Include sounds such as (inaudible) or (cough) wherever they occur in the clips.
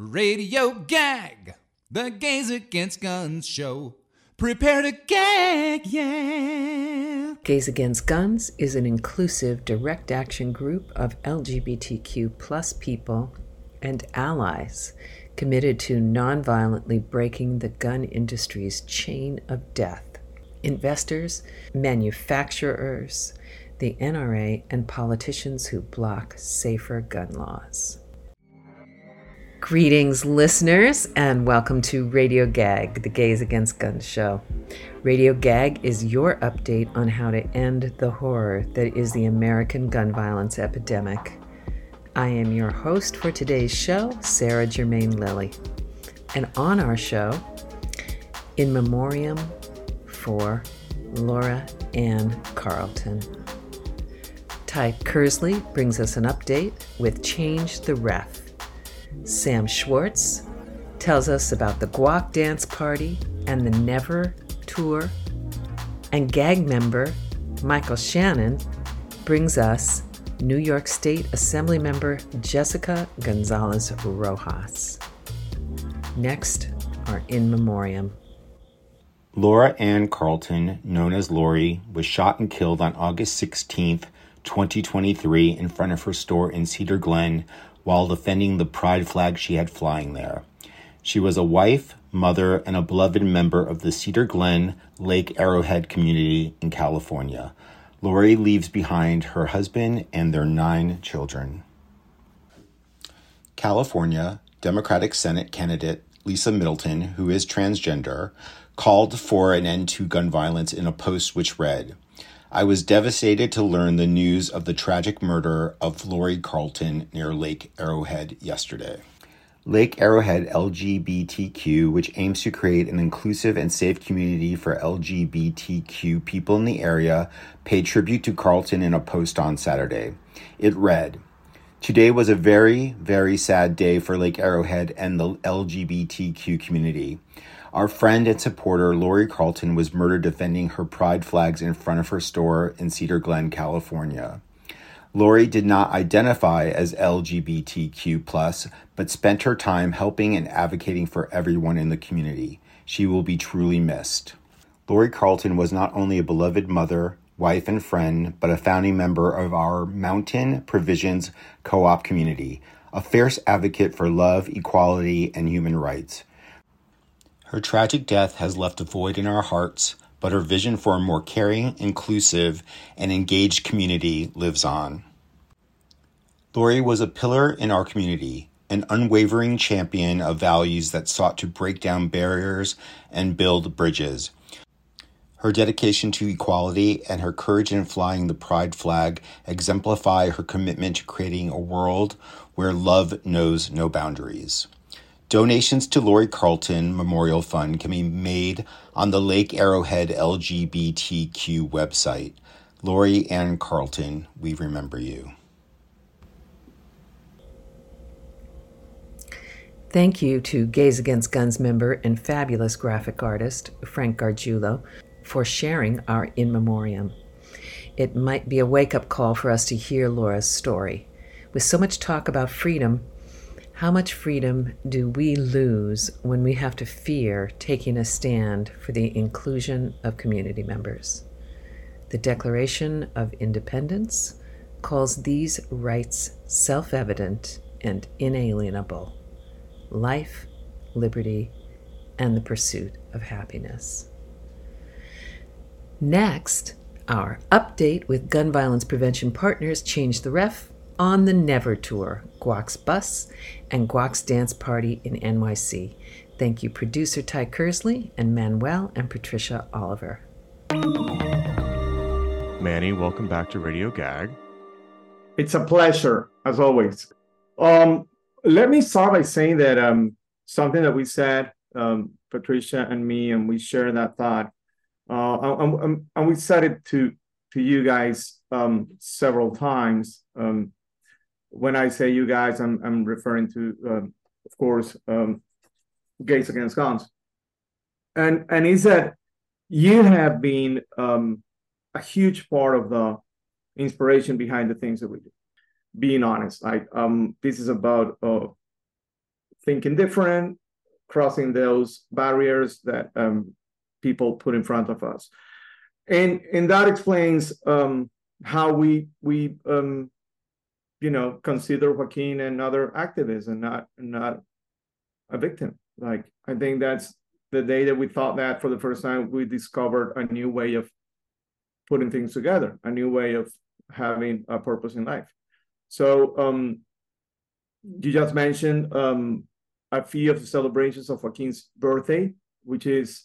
Radio Gag, the Gays Against Guns show. Prepare to gag, yeah. Gays Against Guns is an inclusive direct action group of LGBTQ plus people and allies committed to nonviolently breaking the gun industry's chain of death. Investors, manufacturers, the NRA, and politicians who block safer gun laws. Greetings, listeners, and welcome to Radio Gag, the Gays Against Guns show. Radio Gag is your update on how to end the horror that is the American gun violence epidemic. I am your host for today's show, Sarah Germain Lilly. And on our show, in memoriam for Laura Ann Carleton. Ty Kersley brings us an update with Change the Ref. Sam Schwartz tells us about the Guac Dance Party and the Never Tour. And gag member Michael Shannon brings us New York State Assembly member Jessica Gonzalez Rojas. Next are In Memoriam. Laura Ann Carleton, known as Lori, was shot and killed on August 16, 2023, in front of her store in Cedar Glen while defending the pride flag she had flying there. She was a wife, mother, and a beloved member of the Cedar Glen Lake Arrowhead community in California. Lori leaves behind her husband and their nine children. California Democratic Senate candidate Lisa Middleton, who is transgender, called for an end to gun violence in a post which read, I was devastated to learn the news of the tragic murder of Lori Carleton near Lake Arrowhead yesterday. Lake Arrowhead LGBTQ, which aims to create an inclusive and safe community for LGBTQ people in the area, paid tribute to Carleton in a post on Saturday. It read, Today was a very, very sad day for Lake Arrowhead and the LGBTQ community. Our friend and supporter Lori Carleton was murdered defending her pride flags in front of her store in Cedar Glen, California. Lori did not identify as LGBTQ, but spent her time helping and advocating for everyone in the community. She will be truly missed. Lori Carleton was not only a beloved mother, wife, and friend, but a founding member of our Mountain Provisions co op community, a fierce advocate for love, equality, and human rights. Her tragic death has left a void in our hearts, but her vision for a more caring, inclusive, and engaged community lives on. Lori was a pillar in our community, an unwavering champion of values that sought to break down barriers and build bridges. Her dedication to equality and her courage in flying the pride flag exemplify her commitment to creating a world where love knows no boundaries. Donations to Lori Carleton Memorial Fund can be made on the Lake Arrowhead LGBTQ website. Lori Ann Carleton, we remember you. Thank you to Gays Against Guns member and fabulous graphic artist Frank Gargiulo for sharing our in memoriam. It might be a wake up call for us to hear Laura's story. With so much talk about freedom, how much freedom do we lose when we have to fear taking a stand for the inclusion of community members? The Declaration of Independence calls these rights self evident and inalienable life, liberty, and the pursuit of happiness. Next, our update with gun violence prevention partners Change the Ref on the Never Tour, Guac's Bus, and Guac's Dance Party in NYC. Thank you, producer Ty Kersley and Manuel and Patricia Oliver. Manny, welcome back to Radio Gag. It's a pleasure, as always. Um, let me start by saying that um, something that we said, um, Patricia and me, and we share that thought. Uh, and, and, and, we said it to to you guys um, several times. Um, when I say you guys, I'm I'm referring to, um, of course, um, Gays Against Guns, and and is that you have been um, a huge part of the inspiration behind the things that we do. Being honest, like um, this is about uh, thinking different, crossing those barriers that um, people put in front of us, and and that explains um, how we we um, you know consider Joaquin and other activists and not not a victim. Like I think that's the day that we thought that for the first time, we discovered a new way of putting things together, a new way of having a purpose in life. So um, you just mentioned um, a few of the celebrations of Joaquin's birthday, which is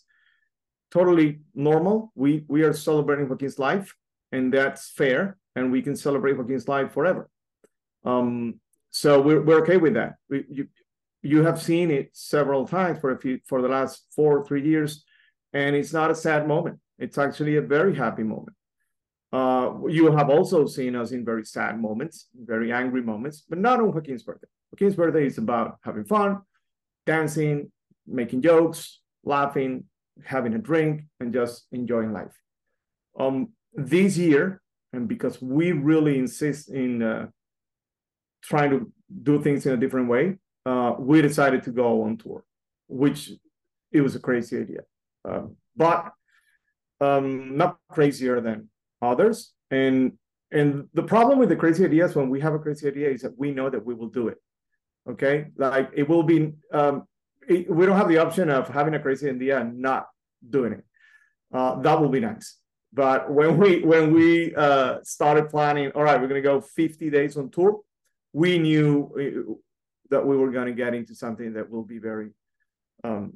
totally normal. We we are celebrating Joaquin's life, and that's fair, and we can celebrate Joaquin's life forever. Um, so we're we're okay with that. We, you you have seen it several times for a few for the last four or three years, and it's not a sad moment. It's actually a very happy moment. Uh, you have also seen us in very sad moments, very angry moments, but not on Joaquin's birthday. Joaquin's birthday is about having fun, dancing, making jokes, laughing, having a drink, and just enjoying life. Um, this year, and because we really insist in uh, trying to do things in a different way, uh, we decided to go on tour, which it was a crazy idea, uh, but um, not crazier than others. And and the problem with the crazy ideas when we have a crazy idea is that we know that we will do it. Okay, like it will be. Um, it, we don't have the option of having a crazy idea and not doing it. Uh, that will be nice. But when we when we uh, started planning, all right, we're gonna go 50 days on tour. We knew that we were going to get into something that will be very um,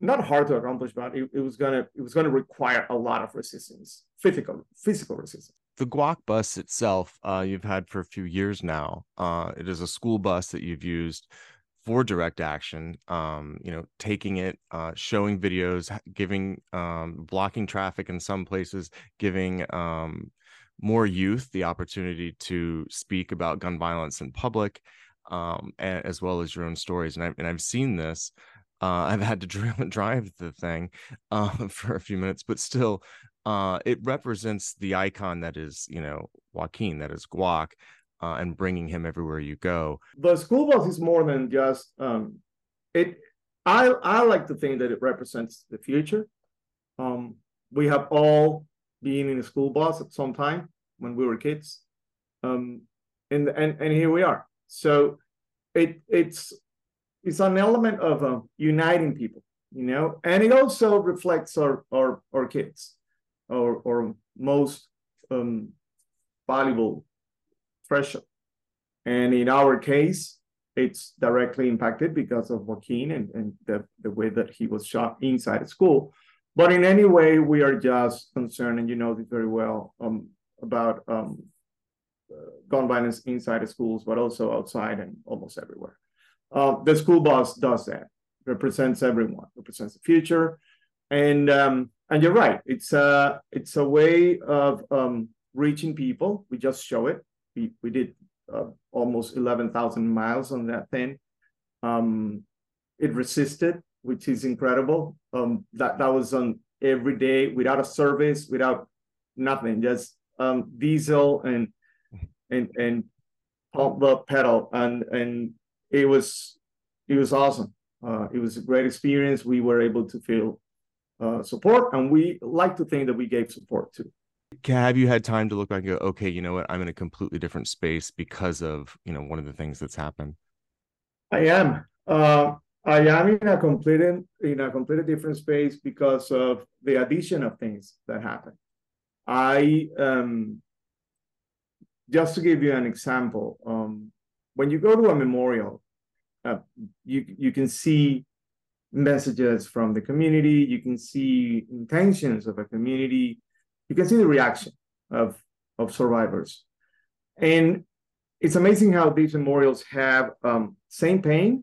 not hard to accomplish, but it, it was gonna it was gonna require a lot of resistance, physical physical resistance. The Guac bus itself, uh, you've had for a few years now. Uh, it is a school bus that you've used for direct action. Um, you know, taking it, uh, showing videos, giving, um, blocking traffic in some places, giving um, more youth the opportunity to speak about gun violence in public um, and, as well as your own stories. And, I've and I've seen this. Uh, (laughs) I've had to drive, (laughs) drive the thing (laughs) uh, for a few minutes, but still, uh, it represents the icon that is, you know, Joaquin, that is Guac, uh, and bringing him everywhere you go. The school bus is more than just um, it. I I like to think that it represents the future. Um, we have all been in a school bus at some time when we were kids, um, and and and here we are. So it it's it's an element of uh, uniting people, you know, and it also reflects our our our kids, or most um, valuable treasure. And in our case, it's directly impacted because of Joaquin and, and the, the way that he was shot inside the school. But in any way, we are just concerned, and you know this very well, um, about um, gun violence inside the schools, but also outside and almost everywhere. Uh, the school bus does that, represents everyone, represents the future, and um, and you're right. It's a it's a way of um, reaching people. We just show it. We we did uh, almost eleven thousand miles on that thing. Um, it resisted, which is incredible. Um, that that was on every day without a service, without nothing, just um, diesel and and and pump the pedal. And and it was it was awesome. Uh, it was a great experience. We were able to feel uh, support and we like to think that we gave support too. Have you had time to look back and go okay you know what? I'm in a completely different space because of you know one of the things that's happened? I am. Uh, i am in a completely in a completely different space because of the addition of things that happen i um just to give you an example, um, when you go to a memorial, uh, you you can see messages from the community, you can see intentions of a community, you can see the reaction of of survivors, and it's amazing how these memorials have um, same pain,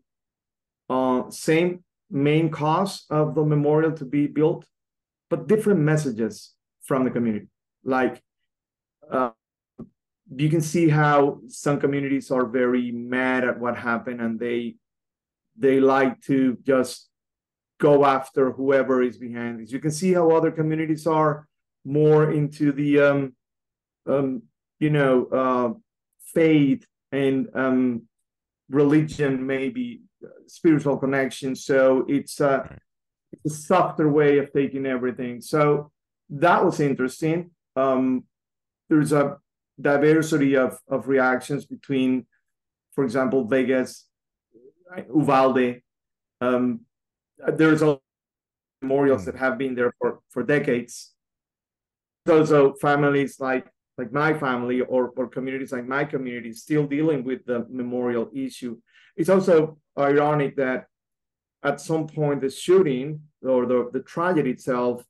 uh, same main cause of the memorial to be built, but different messages from the community, like. Uh, you can see how some communities are very mad at what happened and they they like to just go after whoever is behind this. You can see how other communities are more into the um, um, you know uh, faith and um, religion, maybe uh, spiritual connection. So it's a, it's a softer way of taking everything. So that was interesting. Um, there's a diversity of, of reactions between, for example, Vegas, Uvalde. Um, there's a memorials Mm. that have been there for, for decades. Also, families like like my family or, or communities like my community still dealing with the memorial issue. It's also ironic that at some point the shooting or the, the tragedy itself,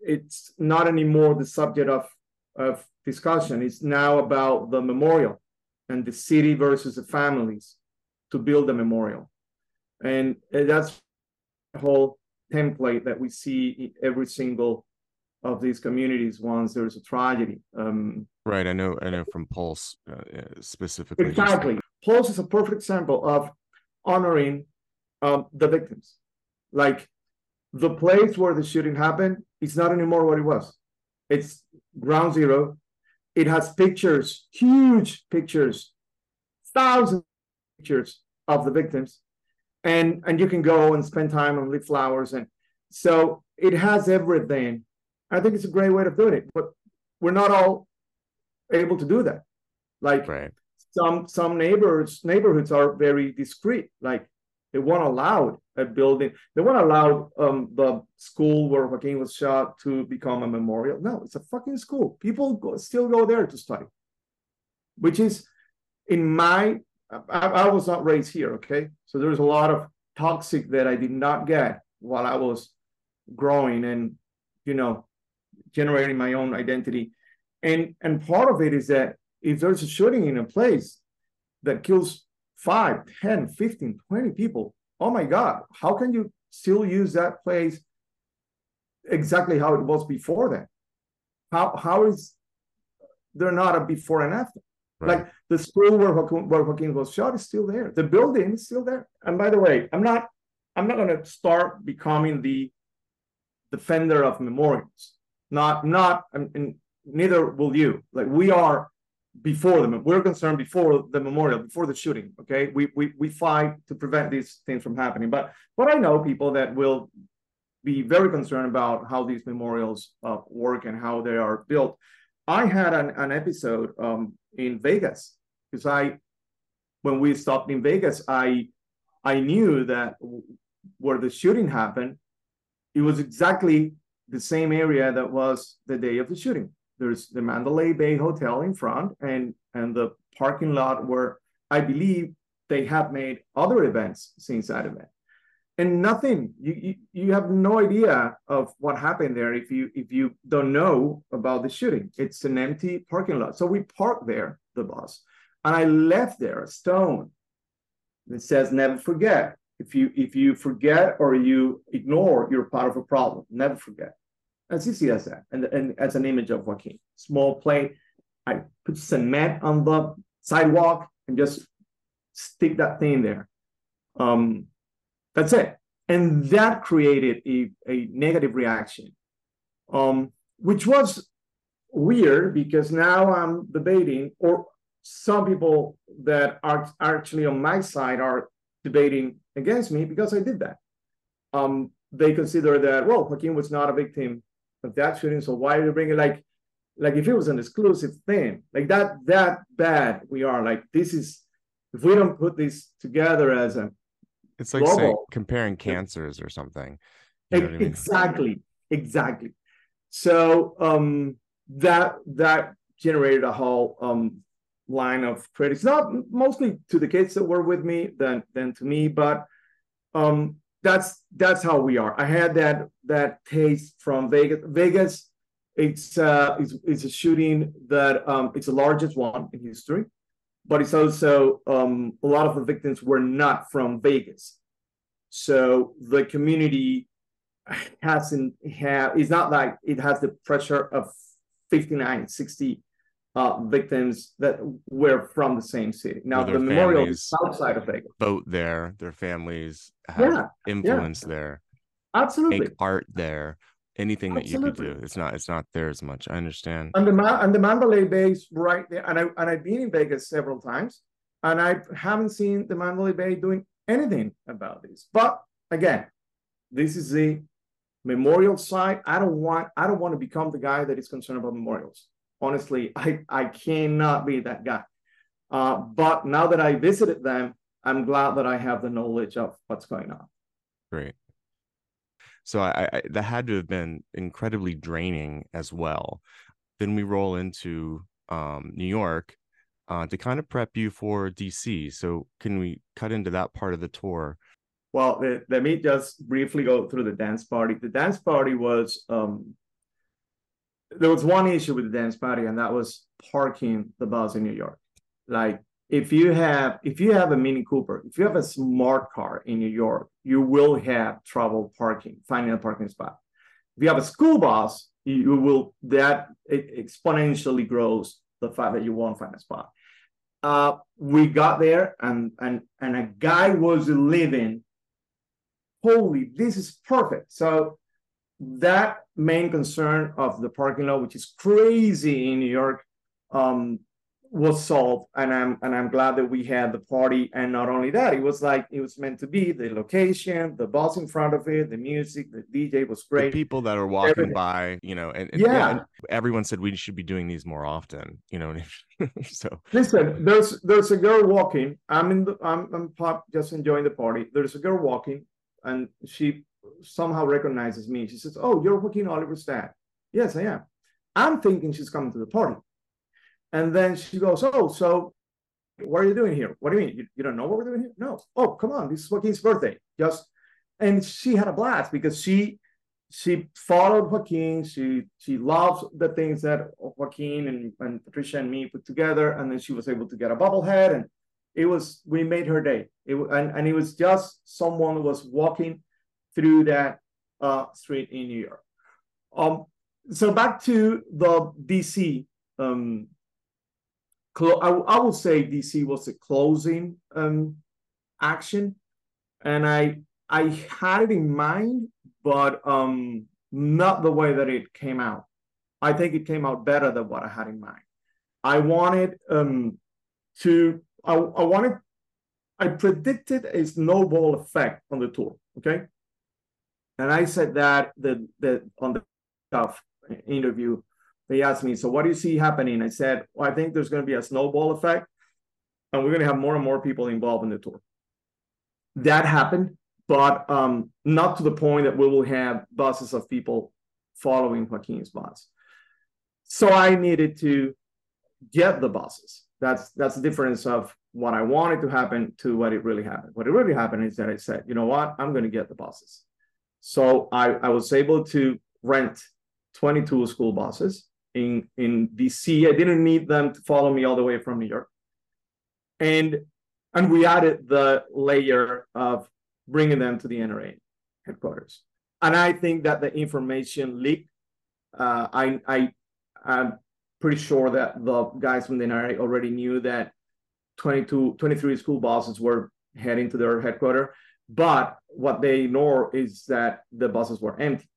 it's not anymore the subject of, of discussion. It's now about the memorial and the city versus the families to build the memorial. And that's the whole template that we see in every single of these communities once there's a tragedy. Um, Right. I know. I know from Pulse uh, uh, specifically. exactly. Pulse is a perfect example of honoring um, the victims. Like the place where the shooting happened is not anymore what it was. It's ground zero. It has pictures, huge pictures, thousands of pictures of the victims, and and you can go and spend time and leave flowers, and so it has everything. I think it's a great way of doing it, but we're not all able to do that. Like Right. some some neighbors neighborhoods are very discreet. Like they won't allow a building they won't allow um the school where joaquin was shot to become a memorial. No it's a fucking school. People go, still go there to study. Which is in my I, I was not raised here okay? So there's a lot of toxic that i did not get while i was growing and you know generating my own identity. And and part of it is that if there's a shooting in a place that kills 5 10 15 20 people oh my god how can you still use that place exactly how it was before that? how how is there not a before and after? Right. like the school where Joaquin, where Joaquin was shot is still there. The building is still there. And by the way i'm not i'm not going to start becoming the defender of memorials not not and, neither will you. Like we are before the we're concerned before the memorial before the shooting okay? We we, we fight to prevent these things from happening. But but i know people that will be very concerned about how these memorials uh, work and how they are built. I had an, an episode um, in vegas because i when we stopped in vegas i i knew that where the shooting happened it was exactly the same area that was the day of the shooting there's the Mandalay Bay Hotel in front and and the parking lot where I believe they have made other events since that event. And nothing, you, you you have no idea of what happened there if you if you don't know about the shooting. It's an empty parking lot. So we parked there, the bus, and I left there a stone that says never forget. If you if you forget or you ignore, you're part of a problem. Never forget as easy as that. And, and as an image of Joaquin, small plate. I put cement on the sidewalk and just stick that thing there. Um, that's it. And that created a, a negative reaction, um, which was weird because now I'm debating, or some people that are actually on my side are debating against me because I did that. Um, they consider that, well, Joaquin was not a victim of that shooting. So why are you bringing like, like if it was an exclusive thing, like that, that bad we are. Like this is, if we don't put this together as a It's like saying comparing cancers or something. You know I mean? exactly, exactly. So um, that that generated a whole um, line of critics, not mostly to the kids that were with me than than to me, but um, that's that's how we are. I had that that taste from Vegas. Vegas, it's uh, it's, it's a shooting that um, it's the largest one in history, but it's also um, a lot of the victims were not from Vegas, so the community hasn't have. It's not like it has the pressure of 59, 60 uh, victims that were from the same city. Now the memorial is outside of Vegas. Vote there. Their families have Yeah, influence there. absolutely. Make art there. Anything that you could do. It's not. It's not there as much. I understand. And the and the Mandalay Bay is right there. And I and I've been in Vegas several times. and I haven't seen the Mandalay Bay doing anything about this. But again, this is the memorial site. I don't want I don't want to become the guy that is concerned about memorials. Honestly, I I cannot be that guy. Uh, but now that I visited them, I'm glad that I have the knowledge of what's going on. Great. So I, I that had to have been incredibly draining as well. Then we roll into um, New York uh, to kind of prep you for DC. So can we cut into that part of the tour? Well, let me just briefly go through the dance party. The dance party was um, there was one issue with the dance party, and that was parking the bus in New York. Like if you have if you have a Mini Cooper, if you have a smart car in New York, you will have trouble parking, finding a parking spot. If you have a school bus, you will that exponentially grows the fact that you won't find a spot. Uh, we got there and and and a guy was living holy, this is perfect. So that main concern of the parking lot, which is crazy in New York, um, was solved. And I'm and I'm glad that we had the party. And not only that, it was like it was meant to be. The location, the bus in front of it, the music, the DJ was great. The people that are walking Everything. by, you know, and, and yeah, and everyone said we should be doing these more often. You know, (laughs) so listen, there's there's a girl walking. I'm in the I'm, I'm pop, just enjoying the party. There's a girl walking and she somehow recognizes me. She says, "Oh, you're Joaquin Oliver's dad." Yes, I am. I'm thinking she's coming to the party, and then she goes, "Oh, so what are you doing here? What do you mean? You, you don't know what we're doing here? No. Oh, come on, this is Joaquin's birthday. Just." And she had a blast because she she followed Joaquin. She she loves the things that Joaquin and, and Patricia and me put together, and then she was able to get a bobblehead and it was we made her day it, and, and it was just someone was walking through that uh, street in new york um, so back to the dc um, I, I would say dc was a closing um, action and i i had it in mind but um, not the way that it came out i think it came out better than what i had in mind i wanted um, to I, I wanted, I predicted a snowball effect on the tour. Okay. And I said that the, the on the tough interview, they asked me, so what do you see happening? I said, well, I think there's going to be a snowball effect and we're going to have more and more people involved in the tour. That happened, but um, not to the point that we will have buses of people following Joaquin's bus. So I needed to get the buses. That's that's the difference of what I wanted to happen to what it really happened. What it really happened is that I said, you know what, I'm going to get the buses. So I, I was able to rent 22 school buses in in DC. I didn't need them to follow me all the way from New York, and and we added the layer of bringing them to the NRA headquarters. And I think that the information leak, Uh, I I I'm pretty sure that the guys from the NRA already knew that 22, 23 school buses were heading to their headquarters. But what they ignore is that the buses were empty.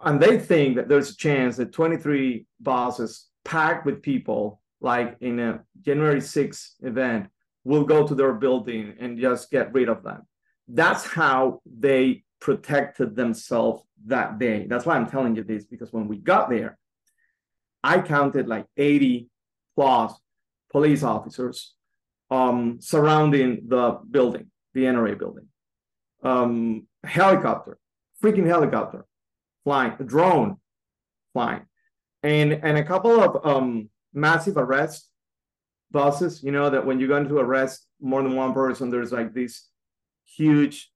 And they think that there's a chance that 23 buses packed with people, like in a January 6th event, will go to their building and just get rid of them. That's how they protected themselves that day. That's why I'm telling you this, because when we got there, I counted like 80 plus police officers um, surrounding the building, the NRA building. Um, helicopter, freaking helicopter flying, drone flying, and and a couple of um, massive arrest buses. You know that when you're going to arrest more than one person, there's like this huge,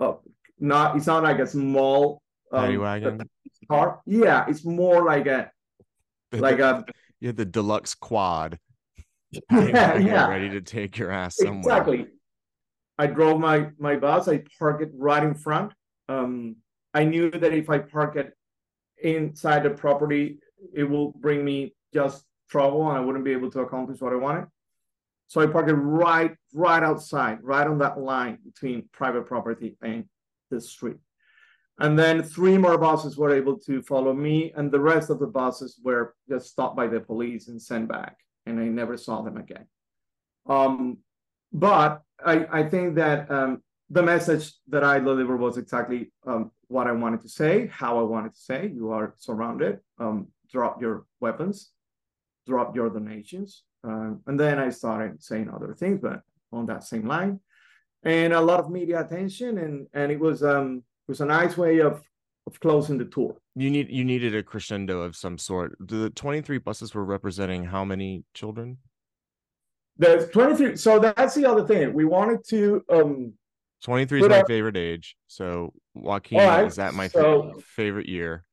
uh, not it's not like a small um, wagon car. Yeah, it's more like a like a yeah the deluxe quad (laughs) yeah, yeah. ready to take your ass somewhere exactly i drove my my bus. I parked it right in front. Um i knew that if i park it inside the property it will bring me just trouble and i wouldn't be able to accomplish what i wanted. So i parked it right right outside right on that line between private property and the street. And then three more buses were able to follow me, and the rest of the buses were just stopped by the police and sent back, and I never saw them again. Um, but I, I think that um, the message that I delivered was exactly um, what I wanted to say, how I wanted to say. You are surrounded. Um, drop your weapons, drop your donations, um, and then I started saying other things, but on that same line, and a lot of media attention, and and it was um it was a nice way of of closing the tour. You need you needed a crescendo of some sort. The twenty three buses were representing how many children? The 23. So that's the other thing. We wanted to um 23 is my favorite age. So Joaquin right, is that my so, favorite year.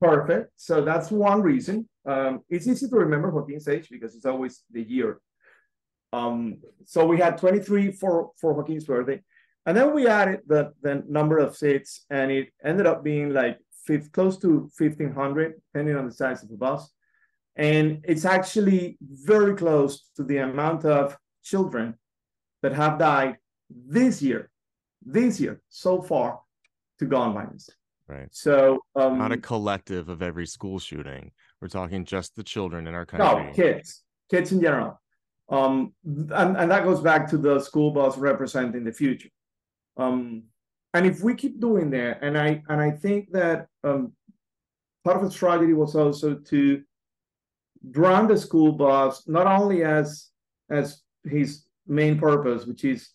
Perfect. So that's one reason. Um, it's easy to remember Joaquin's age because it's always the year. Um, so we had 23 for, for Joaquin's birthday. And then we added the, the number of seats, and it ended up being like fifth, close to 1,500, depending on the size of the bus. And it's actually very close to the amount of children that have died this year this year so far to gun violence. Right. So um, not a collective of every school shooting. We're talking just the children in our country. No, kids, kids in general. Um, and, and that goes back to the school bus representing the future. Um, and if we keep doing that, and I and I think that um, part of the strategy was also to run the school bus not only as as his main purpose, which is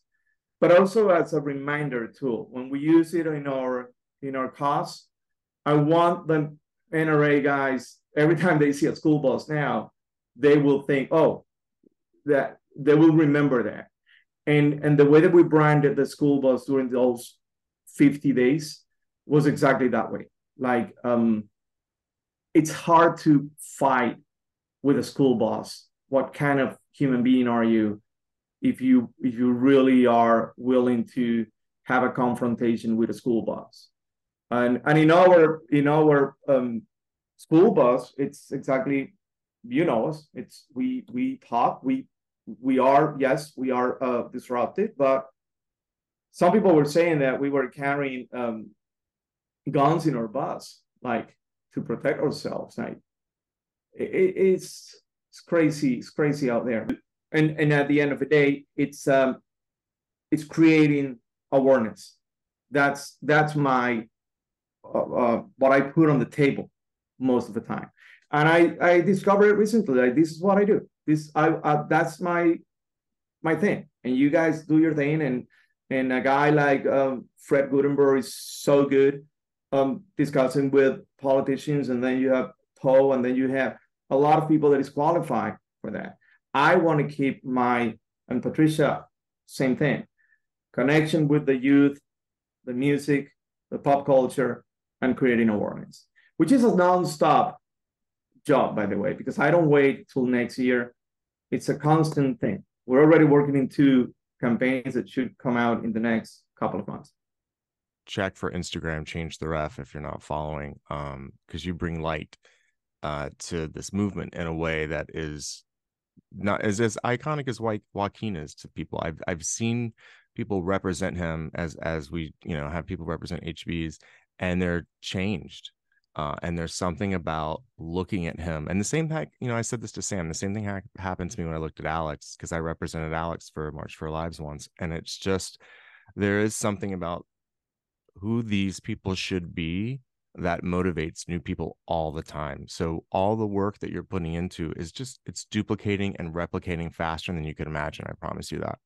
but also as a reminder tool. When we use it in our in our cause, I want the NRA guys every time they see a school bus now, they will think, oh, that they will remember that. And and the way that we branded the school bus during those 50 days was exactly that way. Like um it's hard to fight with a school bus. What kind of human being are you? if you if you really are willing to have a confrontation with a school bus. And and in our in our um, school bus, it's exactly you know us. It's we we talk we we are yes we are uh, disruptive, but some people were saying that we were carrying um, guns in our bus, like to protect ourselves. Like it, it's it's crazy. It's crazy out there. And and at the end of the day it's um it's creating awareness. That's that's my uh, uh, what i put on the table most of the time. And i i discovered it recently like this is what i do. This i uh, that's my my thing. And you guys do your thing. And and a guy like um, fred guttenberg is so good um discussing with politicians. And then you have poe and then you have a lot of people that is qualified for that I want to keep my, and Patricia, same thing, connection with the youth, the music, the pop culture, and creating awareness, which is a non-stop job, by the way, because I don't wait till next year. It's a constant thing. We're already working in two campaigns that should come out in the next couple of months. Check for Instagram, change the ref if you're not following, um, because you bring light uh, to this movement in a way that is not as as iconic as Joaquin is to people. I've I've seen people represent him as as we you know have people represent HBs, and they're changed. Uh, and there's something about looking at him, and the same thing. You know, I said this to Sam. The same thing ha- happened to me when I looked at Alex because I represented Alex for March for Lives once, and it's just there is something about who these people should be that motivates new people all the time. So all the work that you're putting into is just it's duplicating and replicating faster than you could imagine. I promise you that.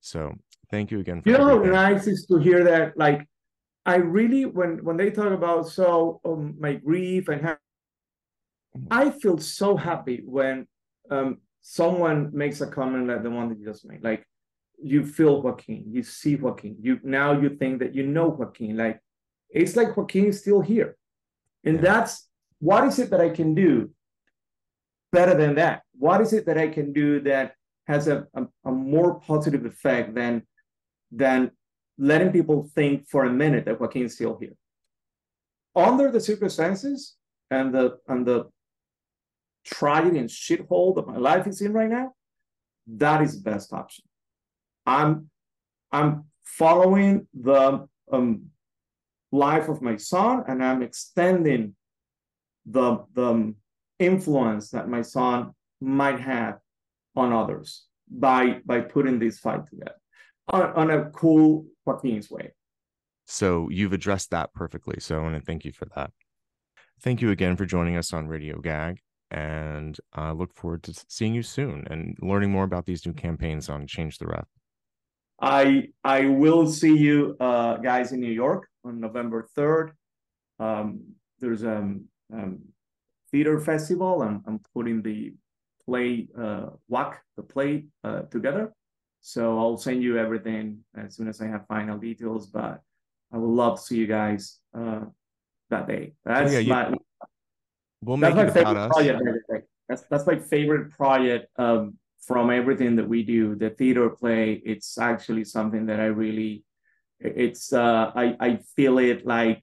So thank you again. For you know how nice is to hear that. Like I really when when they talk about so um, my grief and how. I feel so happy when um, someone makes a comment like the one that you just made. Like you feel Joaquin, you see Joaquin, you now you think that you know Joaquin. Like it's like Joaquin is still here. And yeah. that's what is it that I can do better than that? What is it that I can do that has a, a, a more positive effect than than letting people think for a minute that Joaquin is still here? Under the circumstances and the and the tragedy and shithole that my life is in right now, that is the best option. I'm I'm following the um, life of my son and I'm extending the, the influence that my son might have on others. by by putting this fight together on, on a cool Joaquin's way. So you've addressed that perfectly. So I want to thank you for that. Thank you again for joining us on Radio Gag, and I look forward to seeing you soon and learning more about these new campaigns on Change the Ref. I I will see you uh, guys in New York on November third. Um, there's a um, um, theater festival. I'm I'm putting the play uh, Guac the play uh, together. So I'll send you everything as soon as I have final details. But I would love to see you guys uh, that day. That's yeah, you, my we'll that's my it favorite project. That's that's my favorite project um, from everything that we do. The theater play. It's actually something that I really. It's uh, I I feel it like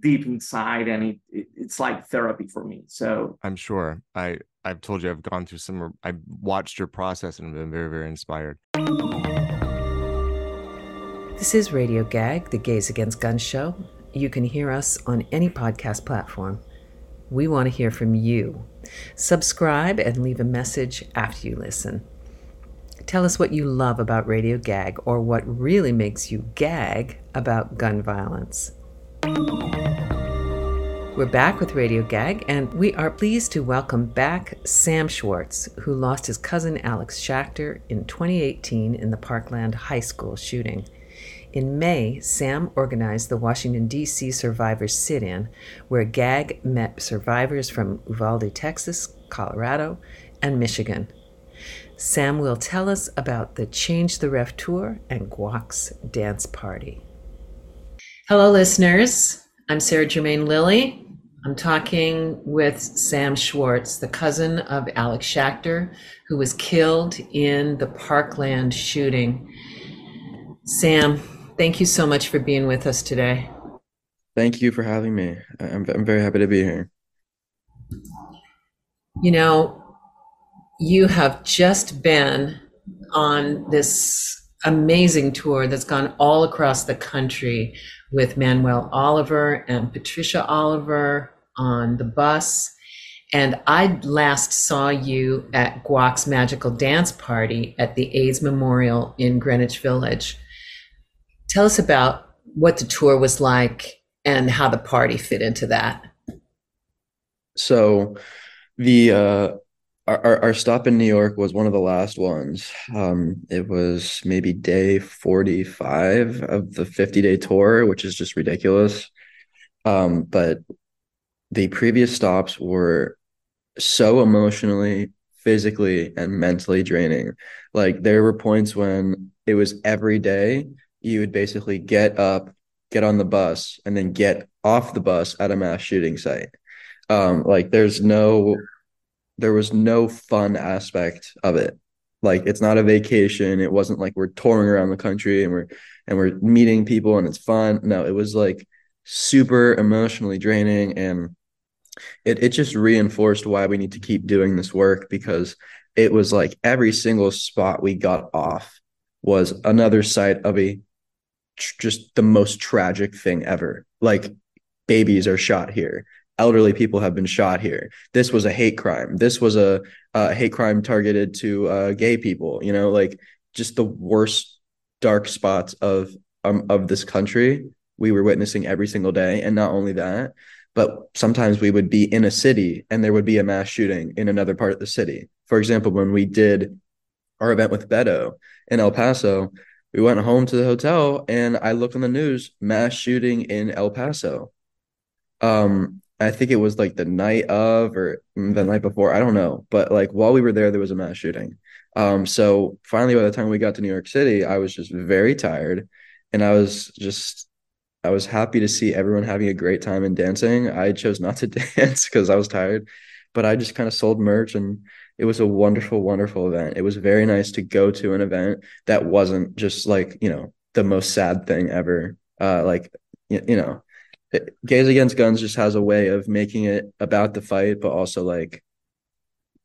deep inside, and it, it it's like therapy for me. So I'm sure. I I've told you I've gone through some. i've watched your process and been very very inspired. This is Radio Gag, the Gays Against Guns show. You can hear us on any podcast platform. We want to hear from you. Subscribe and leave a message after you listen. Tell us what you love about Radio Gag or what really makes you gag about gun violence. We're back with Radio Gag, and we are pleased to welcome back Sam Schwartz, who lost his cousin Alex Schachter in 2018 in the Parkland High School shooting. In May, Sam organized the Washington, D.C. Survivors Sit In, where GAG met survivors from Uvalde, Texas, Colorado, and Michigan. Sam will tell us about the Change the Ref tour and Guac's dance party. Hello, listeners. I'm Sarah Germain Lilly. I'm talking with Sam Schwartz, the cousin of Alex Schachter, who was killed in the Parkland shooting. Sam, thank you so much for being with us today. Thank you for having me. I'm, I'm very happy to be here. You know, you have just been on this amazing tour that's gone all across the country with Manuel Oliver and Patricia Oliver on the bus. And I last saw you at Guac's Magical Dance Party at the AIDS Memorial in Greenwich Village. Tell us about what the tour was like and how the party fit into that. So, the uh, our our stop in New York was one of the last ones. Um, it was maybe day forty five of the fifty day tour, which is just ridiculous. Um, but the previous stops were so emotionally, physically, and mentally draining. Like there were points when it was every day you would basically get up, get on the bus, and then get off the bus at a mass shooting site. Um, like there's no there was no fun aspect of it. Like it's not a vacation. It wasn't like we're touring around the country and we're and we're meeting people and it's fun. No, it was like super emotionally draining and it it just reinforced why we need to keep doing this work because it was like every single spot we got off was another site of a just the most tragic thing ever. Like babies are shot here. Elderly people have been shot here. This was a hate crime. This was a, a hate crime targeted to uh, gay people. You know, like just the worst dark spots of um, of this country we were witnessing every single day. And not only that, but sometimes we would be in a city and there would be a mass shooting in another part of the city. For example, when we did our event with Beto in El Paso, we went home to the hotel and I looked on the news, mass shooting in El Paso. Um, I think it was like the night of or the night before, I don't know. But like while we were there, there was a mass shooting. Um, so finally by the time we got to New York City, I was just very tired and I was just I was happy to see everyone having a great time and dancing. I chose not to (laughs) dance because I was tired, but I just kind of sold merch and it was a wonderful, wonderful event. It was very nice to go to an event that wasn't just like, you know, the most sad thing ever. Uh, like, you, you know, Gays Against Guns just has a way of making it about the fight, but also like,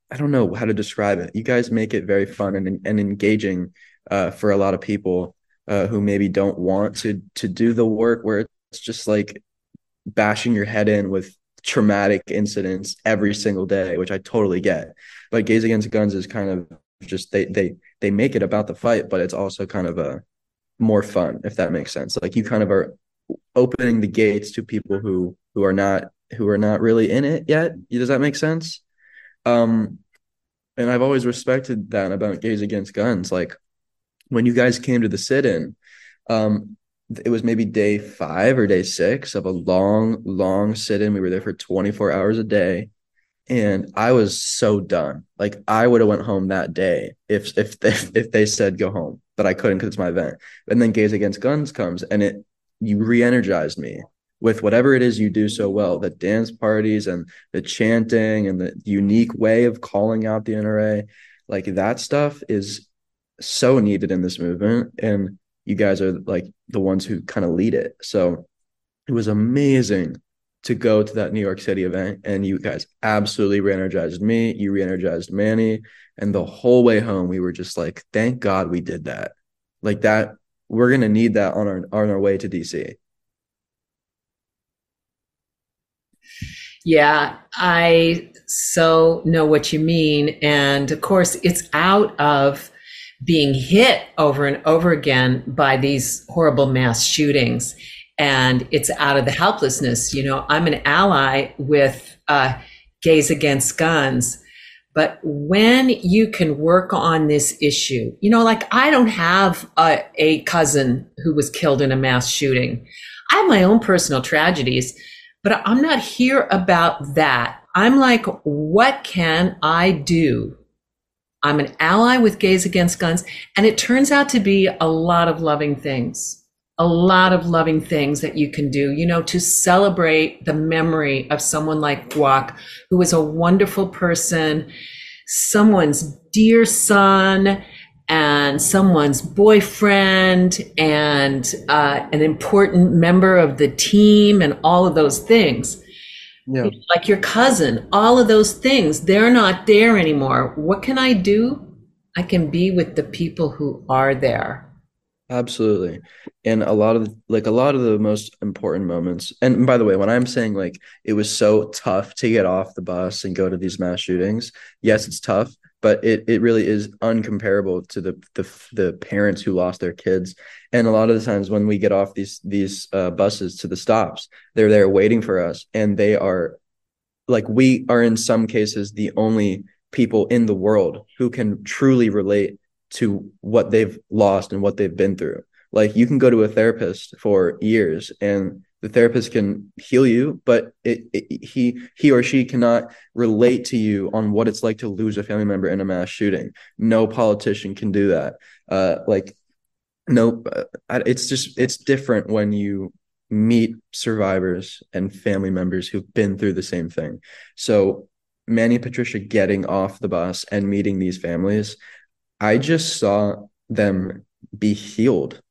I don't know how to describe it. You guys make it very fun and, and engaging uh, for a lot of people uh, who maybe don't want to to do the work where it's just like bashing your head in with traumatic incidents every single day, which I totally get. But Gays Against Guns is kind of just they they they make it about the fight, but it's also kind of a more fun, if that makes sense. Like you kind of are opening the gates to people who who are not who are not really in it yet. Does that make sense? Um, and I've always respected that about Gays Against Guns. Like when you guys came to the sit-in, um, it was maybe day five or day six of a long, long sit-in. We were there for 24 hours a day. And I was so done. Like I would have went home that day if if they, (laughs) if they said go home, but I couldn't because it's my event. And then Gays Against Guns comes, and it you re-energized me with whatever it is you do so well the dance parties and the chanting and the unique way of calling out the NRA like that stuff is so needed in this movement and you guys are like the ones who kind of lead it. So it was amazing to go to that New York City event and you guys absolutely re-energized me you re-energized Manny and the whole way home we were just like thank god we did that. Like that we're going to need that on our on our way to DC Yeah, I so know what you mean. And of course, it's out of being hit over and over again by these horrible mass shootings. And it's out of the helplessness. You know, I'm an ally with uh, Gays Against Guns. But when you can work on this issue, you know, like I don't have a, a cousin who was killed in a mass shooting. I have my own personal tragedies but I'm not here about that. I'm like, what can I do? I'm an ally with Gays Against Guns, and it turns out to be a lot of loving things. A lot of loving things that you can do, you know, to celebrate the memory of someone like Guac, who was a wonderful person, someone's dear son, and someone's boyfriend and uh, an important member of the team and all of those things. Yeah. Like your cousin, all of those things, they're not there anymore. What can I do? I can be with the people who are there. Absolutely. And a lot of like a lot of the most important moments. And by the way, when I'm saying like it was so tough to get off the bus and go to these mass shootings, yes, it's tough but it it really is uncomparable to the the the parents who lost their kids. And a lot of the times when we get off these these uh, buses to the stops, they're there waiting for us, and they are like we are in some cases the only people in the world who can truly relate to what they've lost and what they've been through. Like you can go to a therapist for years and the therapist can heal you but it, it, he he or she cannot relate to you on what it's like to lose a family member in a mass shooting. No politician can do that. Uh like no uh, it's just it's different when you meet survivors and family members who've been through the same thing. So manny patricia getting off the bus and meeting these families i just saw them be healed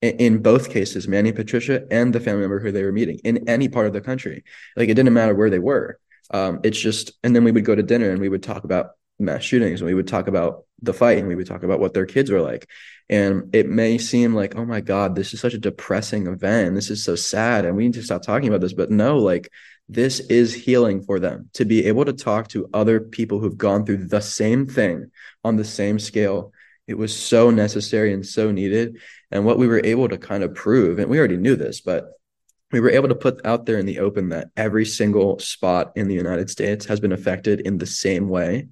in both cases, Manny Patricia and the family member who they were meeting in any part of the country. Like it didn't matter where they were. Um, it's just, and then we would go to dinner and we would talk about mass shootings and we would talk about the fight and we would talk about what their kids were like. And it may seem like, oh my God, this is such a depressing event. This is so sad. And we need to stop talking about this. But no, like this is healing for them to be able to talk to other people who've gone through the same thing on the same scale. It was so necessary and so needed. And what we were able to kind of prove, and we already knew this, but we were able to put out there in the open that every single spot in the United States has been affected in the same way.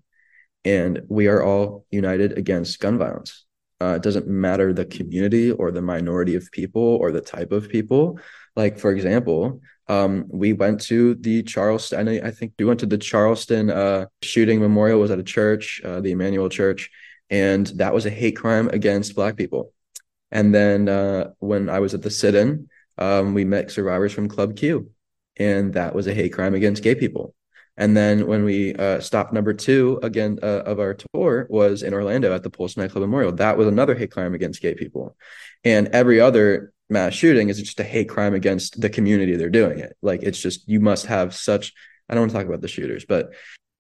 And we are all united against gun violence. Uh, it doesn't matter the community or the minority of people or the type of people. Like, for example, um, we went to the Charleston, I think we went to the Charleston uh, shooting memorial was at a church, uh, the Emanuel Church, and that was a hate crime against Black people. And then uh, when I was at the sit-in, um, we met survivors from Club Q, and that was a hate crime against gay people. And then when we uh, stopped number two again uh, of our tour was in Orlando at the Pulse nightclub memorial. That was another hate crime against gay people. And every other mass shooting is just a hate crime against the community they're doing it. Like it's just you must have such. I don't want to talk about the shooters, but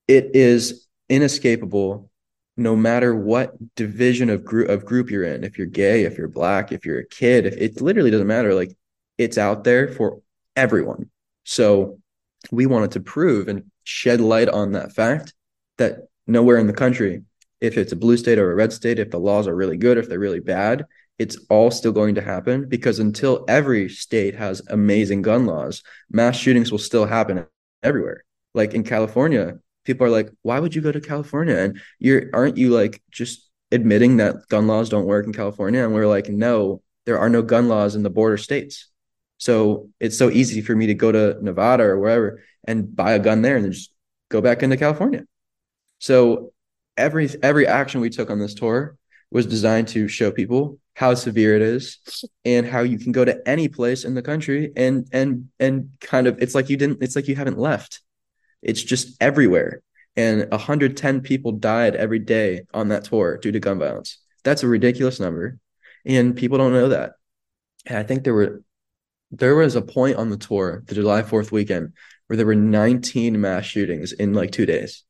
it is inescapable no matter what division of group of group you're in if you're gay if you're black if you're a kid if it literally doesn't matter like it's out there for everyone so we wanted to prove and shed light on that fact that nowhere in the country if it's a blue state or a red state, if the laws are really good, if they're really bad, it's all still going to happen because until every state has amazing gun laws, mass shootings will still happen everywhere. Like in California, people are like, "Why would you go to California?" And you're aren't you like just admitting that gun laws don't work in California? And we're like, "No, there are no gun laws in the border states." So it's so easy for me to go to Nevada or wherever and buy a gun there and then just go back into California. So every every action we took on this tour was designed to show people how severe it is and how you can go to any place in the country and and and kind of it's like you didn't it's like you haven't left. It's just everywhere. And 110 people died every day on that tour due to gun violence. That's a ridiculous number. And people don't know that. And i think there were there was a point on the tour the july 4th weekend where there were 19 mass shootings in like two days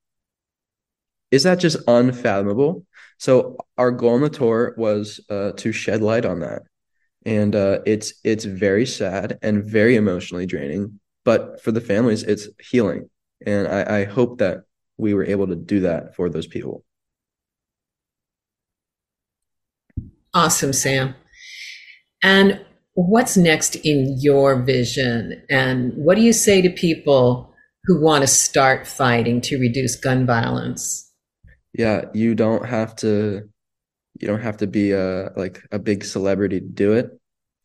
is that just unfathomable so our goal on the tour was uh, to shed light on that, and uh, it's it's very sad and very emotionally draining. But for the families, it's healing, and I, I hope that we were able to do that for those people. Awesome, Sam. And what's next in your vision? And what do you say to people who want to start fighting to reduce gun violence? Yeah, you don't have to you don't have to be a like a big celebrity to do it.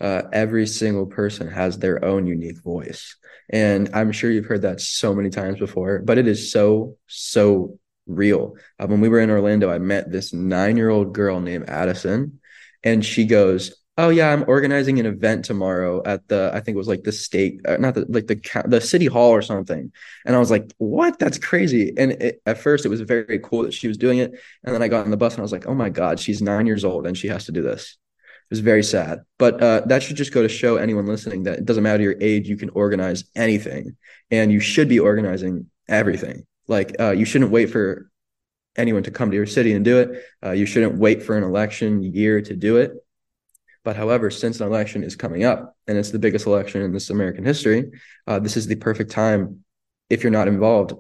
Uh, every single person has their own unique voice. And I'm sure you've heard that so many times before, but it is so, so real. Uh, when we were in Orlando, I met this nine year old girl named Addison, and she goes, oh yeah i'm organizing an event tomorrow at the i think it was like the state uh, not the like the the city hall or something. And i was like what? That's crazy. And it, at first it was very cool that she was doing it. And then i got on the bus and i was like oh my god she's nine years old and she has to do this. It was very sad. But uh, that should just go to show anyone listening that it doesn't matter your age you can organize anything. And you should be organizing everything. Like uh, you shouldn't wait for anyone to come to your city and do it. Uh, you shouldn't wait for an election year to do it but however, since an election is coming up and it's the biggest election in this American history, uh, this is the perfect time, if you're not involved,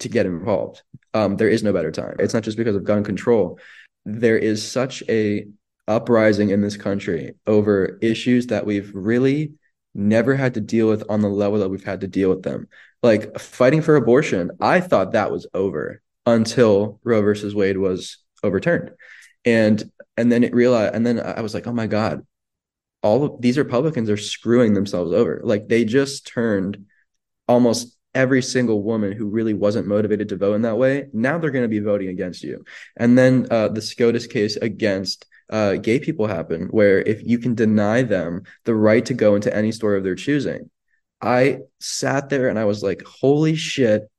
to get involved. Um, there is no better time. It's not just because of gun control. There is such a uprising in this country over issues that we've really never had to deal with on the level that we've had to deal with them. Like fighting for abortion, I thought that was over until Roe versus Wade was overturned. And and then it realized and then i was like oh my god all of these republicans are screwing themselves over. Like they just turned almost every single woman who really wasn't motivated to vote in that way now they're going to be voting against you. And then uh, the scotus case against uh, gay people happen where if you can deny them the right to go into any store of their choosing i sat there and i was like holy shit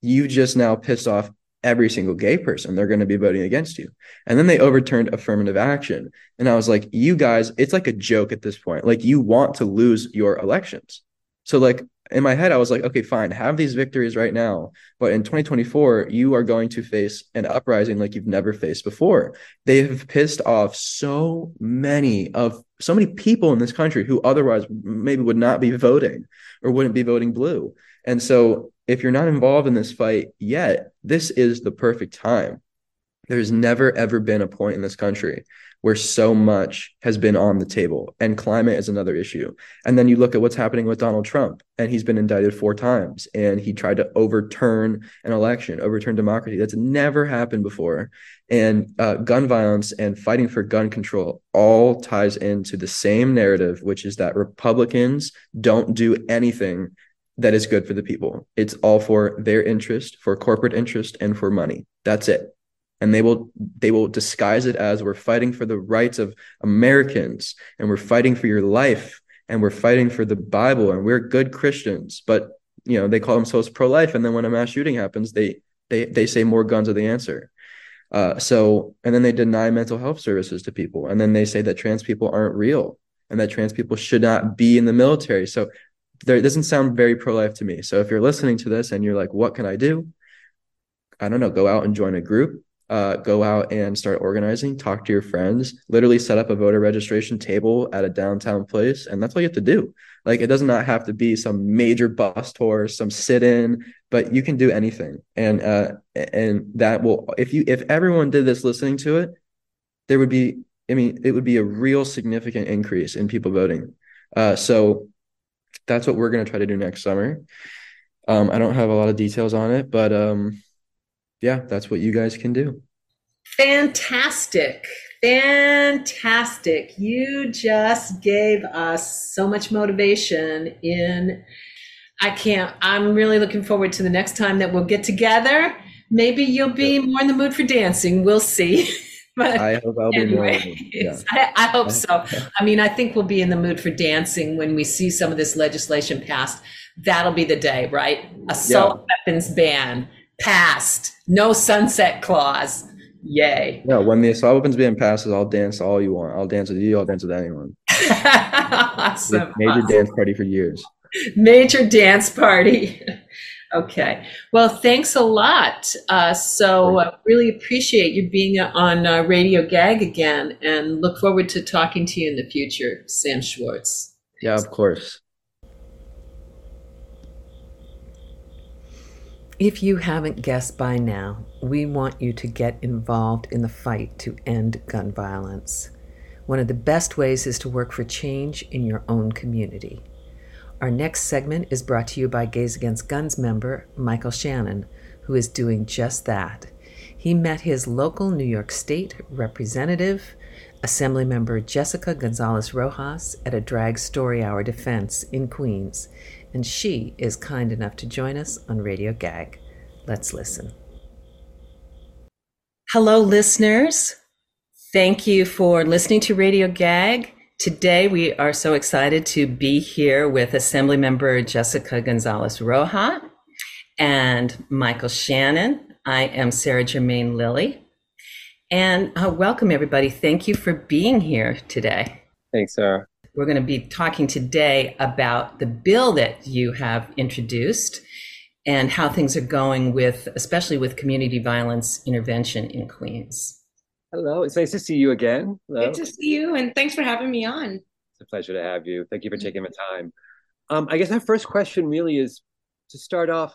you just now pissed off every single gay person. They're going to be voting against you. And then they overturned affirmative action. And I was like, you guys, it's like a joke at this point. Like, you want to lose your elections. So, like, in my head, I was like, okay, fine, have these victories right now. But in 2024, you are going to face an uprising like you've never faced before. They have pissed off so many of so many people in this country who otherwise maybe would not be voting or wouldn't be voting blue. And so if you're not involved in this fight yet, this is the perfect time. There's never, ever been a point in this country where so much has been on the table, and climate is another issue. And then you look at what's happening with Donald Trump, and he's been indicted four times, and he tried to overturn an election, overturn democracy. That's never happened before. And uh, gun violence and fighting for gun control all ties into the same narrative, which is that Republicans don't do anything that is good for the people. It's all for their interest, for corporate interest, and for money. That's it. And they will they will disguise it as we're fighting for the rights of Americans and we're fighting for your life and we're fighting for the Bible and we're good Christians. But you know, they call themselves pro-life. And then when a mass shooting happens, they they they say more guns are the answer. Uh, so and then they deny mental health services to people. And then they say that trans people aren't real and that trans people should not be in the military. So there it doesn't sound very pro-life to me so if you're listening to this and you're like what can i do i don't know go out and join a group uh, go out and start organizing, talk to your friends, literally set up a voter registration table at a downtown place. And that's all you have to do. Like it does not have to be some major bus tour, some sit in, but you can do anything. And, uh, and that will, if you, if everyone did this listening to it, there would be, I mean, it would be a real significant increase in people voting. Uh, so that's what we're going to try to do next summer. Um, I don't have a lot of details on it, but um, yeah, that's what you guys can do. Fantastic. Fantastic. You just gave us so much motivation in I can't I'm really looking forward to the next time that we'll get together. Maybe you'll be more in the mood for dancing. We'll see. (laughs) but I hope I'll be anyways, (laughs) more. Yeah. I, I hope so. (laughs) I mean, I think we'll be in the mood for dancing when we see some of this legislation passed. That'll be the day, right? Assault yeah. weapons ban passed. No sunset clause. Yay. No, when the assault weapons ban passes, I'll dance all you want. I'll dance with you. I'll dance with anyone. (laughs) awesome. Major awesome. dance party for years. Major dance party. Okay. Well, thanks a lot. Uh, so, uh, really appreciate you being on uh, Radio Gag again and look forward to talking to you in the future, Sam Schwartz. Yeah, of course. If you haven't guessed by now, we want you to get involved in the fight to end gun violence. One of the best ways is to work for change in your own community. Our next segment is brought to you by Gays Against Guns member Michael Shannon, who is doing just that. He met his local New York State representative, Assemblymember Jessica Gonzalez Rojas, at a drag story hour defense in Queens and she is kind enough to join us on Radio Gag. Let's listen. Hello, listeners. Thank you for listening to Radio Gag. Today, we are so excited to be here with Assemblymember Jessica Gonzalez Roja and Michael Shannon. I am Sarah Germaine Lilly. And uh, welcome, everybody. Thank you for being here today. Thanks, Sarah. We're going to be talking today about the bill that you have introduced and how things are going with, especially with community violence intervention in Queens. Hello, it's nice to see you again. Hello. Good to see you, and thanks for having me on. It's a pleasure to have you. Thank you for taking the time. Um, I guess our first question really is to start off.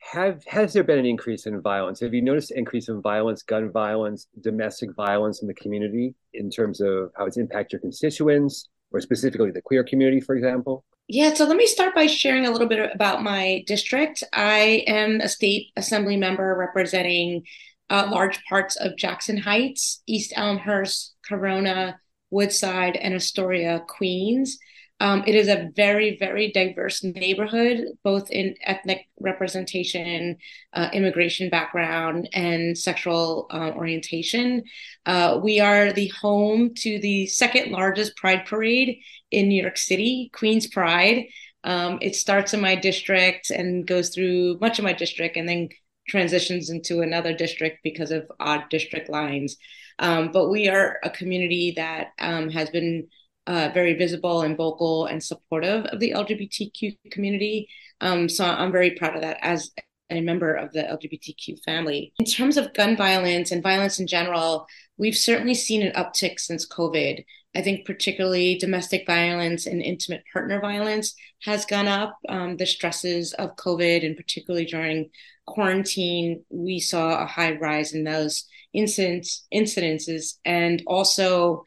Have has there been an increase in violence? Have you noticed an increase in violence, gun violence, domestic violence in the community in terms of how it's impacted your constituents, or specifically the queer community, for example? Yeah, so let me start by sharing a little bit about my district. I am a state assembly member representing uh, large parts of Jackson Heights, East Elmhurst, Corona, Woodside, and Astoria, Queens. Um, it is a very, very diverse neighborhood, both in ethnic representation, uh, immigration background, and sexual uh, orientation. Uh, we are the home to the second largest Pride Parade in New York City, Queens Pride. Um, it starts in my district and goes through much of my district and then transitions into another district because of odd district lines. Um, but we are a community that um, has been uh, very visible and vocal and supportive of the LGBTQ community. Um, so I'm very proud of that as a member of the LGBTQ family. In terms of gun violence and violence in general, we've certainly seen an uptick since COVID. I think particularly domestic violence and intimate partner violence has gone up. Um, the stresses of COVID, and particularly during quarantine, we saw a high rise in those incidents, incidences, and also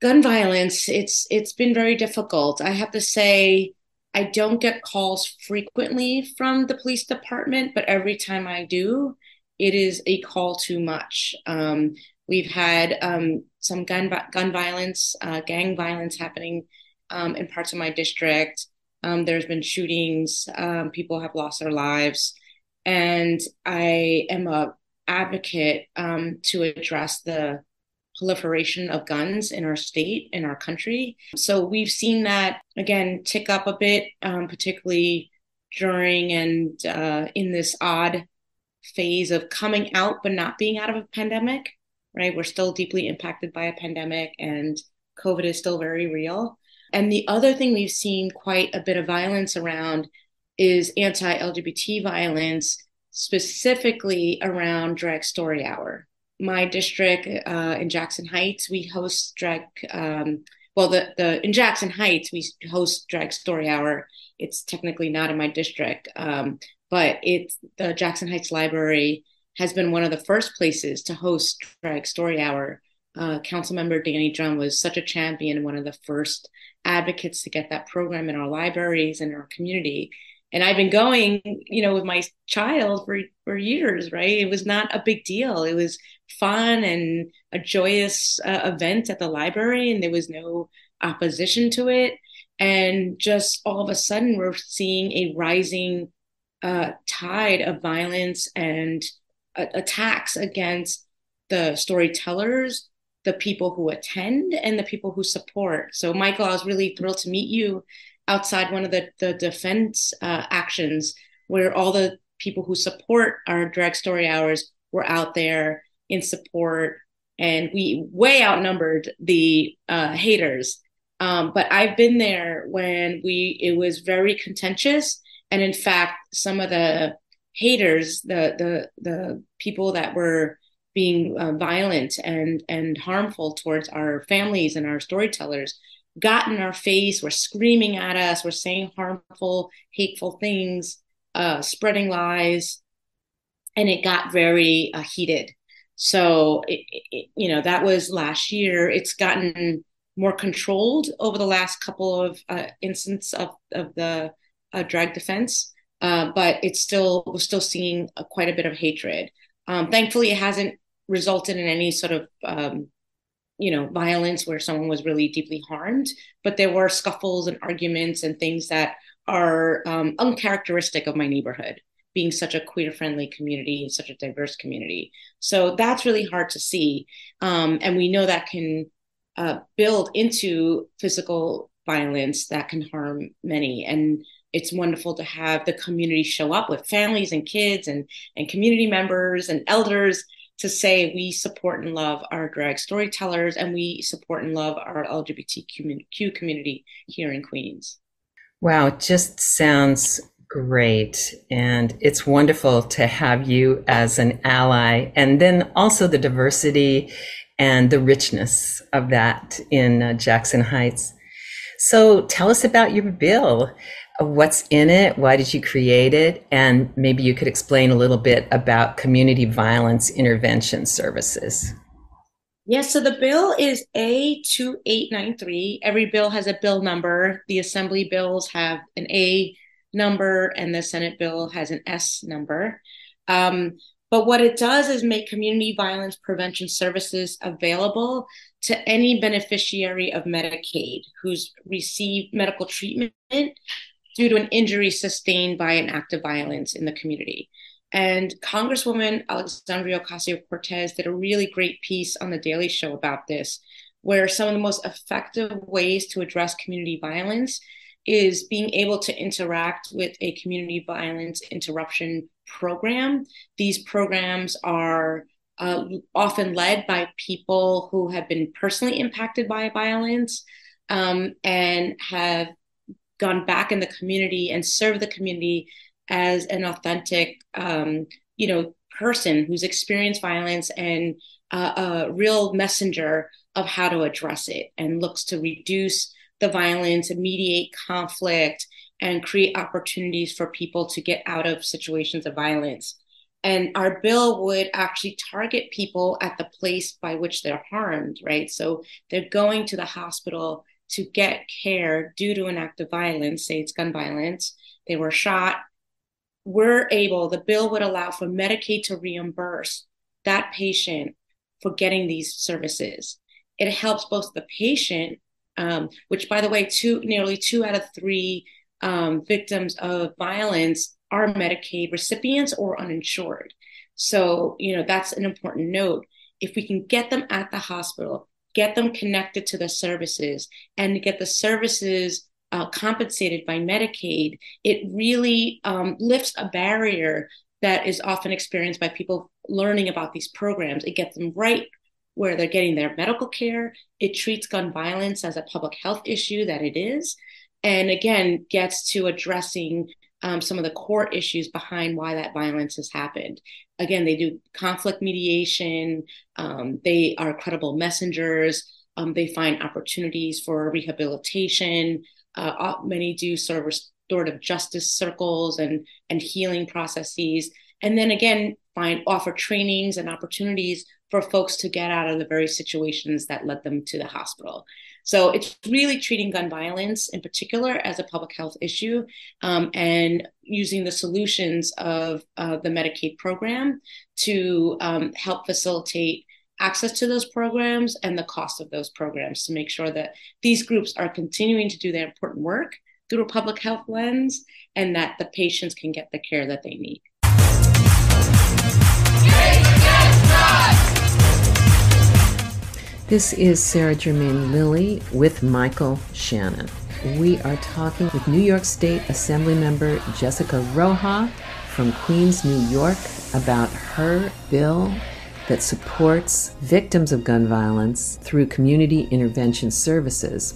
gun violence. It's it's been very difficult. I have to say i don't get calls frequently from the police department but every time i do it is a call too much. Um, we've had um, some gun gun violence uh, gang violence happening um, in parts of my district. Um, there's been shootings um, people have lost their lives. And i am a advocate um, to address the proliferation of guns in our state, in our country. So we've seen that again tick up a bit, um, particularly during and uh, in this odd phase of coming out but not being out of a pandemic, right? We're still deeply impacted by a pandemic and COVID is still very real. And the other thing we've seen quite a bit of violence around is anti LGBT violence specifically around drag story hour. My district uh, in Jackson Heights, we host drag. Um, well, the the in Jackson Heights, we host drag story hour. It's technically not in my district, um, but it's the Jackson Heights Library has been one of the first places to host drag story hour. Uh, Councilmember Danny Dromm was such a champion and one of the first advocates to get that program in our libraries and our community and I've been going, you know, with my child for for years, right? It was not a big deal. It was fun and a joyous uh, event at the library, and there was no opposition to it. And just all of a sudden, we're seeing a rising uh, tide of violence and attacks against the storytellers, the people who attend, and the people who support. So, Michael, I was really thrilled to meet you outside one of the, the defense uh, actions where all the people who support our drag story hours were out there in support and we way outnumbered the uh, haters um, but i've been there when we it was very contentious and in fact some of the haters the the the people that were being uh, violent and and harmful towards our families and our storytellers got in our face, were screaming at us, were saying harmful, hateful things, uh, spreading lies, and it got very uh, heated. So, it, it, you know, that was last year. It's gotten more controlled over the last couple of uh, instances of, of the uh, drag defense, uh, but it's still we're still seeing quite a bit of hatred. Um, thankfully, it hasn't resulted in any sort of um, you know violence where someone was really deeply harmed but there were scuffles and arguments and things that are um, uncharacteristic of my neighborhood being such a queer friendly community such a diverse community. So that's really hard to see. Um, and we know that can uh, build into physical violence that can harm many. And it's wonderful to have the community show up with families and kids and and community members and elders to say we support and love our drag storytellers and we support and love our LGBTQ community here in Queens. Wow, it just sounds great. And it's wonderful to have you as an ally. And then also the diversity and the richness of that in uh, Jackson Heights. So tell us about your bill what's in it, why did you create it, and maybe you could explain a little bit about community violence intervention services. Yes, so the bill is A2893. Every bill has a bill number. The Assembly bills have an A number, and the Senate bill has an S number. Um, but what it does is make community violence prevention services available to any beneficiary of Medicaid who's received medical treatment due to an injury sustained by an act of violence in the community. And Congresswoman Alexandria Ocasio Cortez did a really great piece on The Daily Show about this, where some of the most effective ways to address community violence is being able to interact with a community violence interruption program. These programs are uh, often led by people who have been personally impacted by violence um, and have gone back in the community and served the community as an authentic, um, you know, person who's experienced violence and uh, a real messenger of how to address it and looks to reduce the violence and mediate conflict and create opportunities for people to get out of situations of violence. And our bill would actually target people at the place by which they're harmed, right? So they're going to the hospital to get care due to an act of violence, say it's gun violence, they were shot, we're able, the bill would allow for Medicaid to reimburse that patient for getting these services. It helps both the patient, um, which by the way, two nearly two out of three um, victims of violence are Medicaid recipients or uninsured. So, you know, that's an important note. If we can get them at the hospital, get them connected to the services and get the services uh, compensated by Medicaid, it really um, lifts a barrier that is often experienced by people learning about these programs. It gets them right where they're getting their medical care. It treats gun violence as a public health issue that it is. And again, gets to addressing um, some of the core issues behind why that violence has happened. Again, they do conflict mediation, um, they are credible messengers, um, they find opportunities for rehabilitation. Uh, many do sort of restorative justice circles and, and healing processes. And then again, find offer trainings and opportunities for folks to get out of the very situations that led them to the hospital. So it's really treating gun violence in particular as a public health issue um, and using the solutions of uh, the Medicaid program to um, help facilitate access to those programs and the cost of those programs to make sure that these groups are continuing to do their important work through a public health lens and that the patients can get the care that they need. This is Sarah Germain Lilly with Michael Shannon. We are talking with New York State Assembly member Jessica Roja from Queens, New York, about her bill that supports victims of gun violence through community intervention services.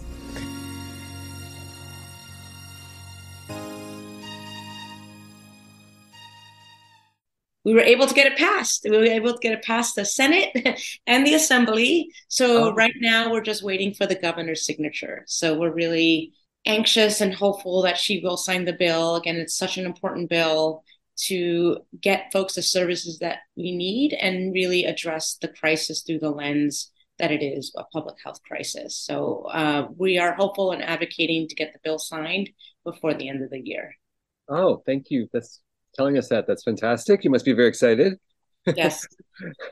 We were able to get it passed. We were able to get it past the Senate (laughs) and the Assembly. So oh. right now we're just waiting for the governor's signature. So we're really anxious and hopeful that she will sign the bill. Again, it's such an important bill to get folks the services that we need and really address the crisis through the lens that it is a public health crisis. So uh, we are hopeful and advocating to get the bill signed before the end of the year. Oh, thank you. That's telling us that. That's fantastic. You must be very excited. Yes.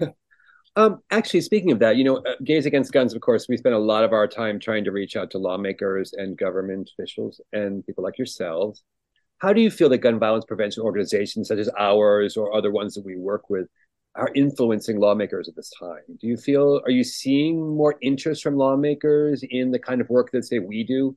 (laughs) um, actually, speaking of that, you know, uh, Gays Against Guns, of course, we spend a lot of our time trying to reach out to lawmakers and government officials and people like yourselves. How do you feel that gun violence prevention organizations such as ours or other ones that we work with are influencing lawmakers at this time? Do you feel, are you seeing more interest from lawmakers in the kind of work that, say, we do?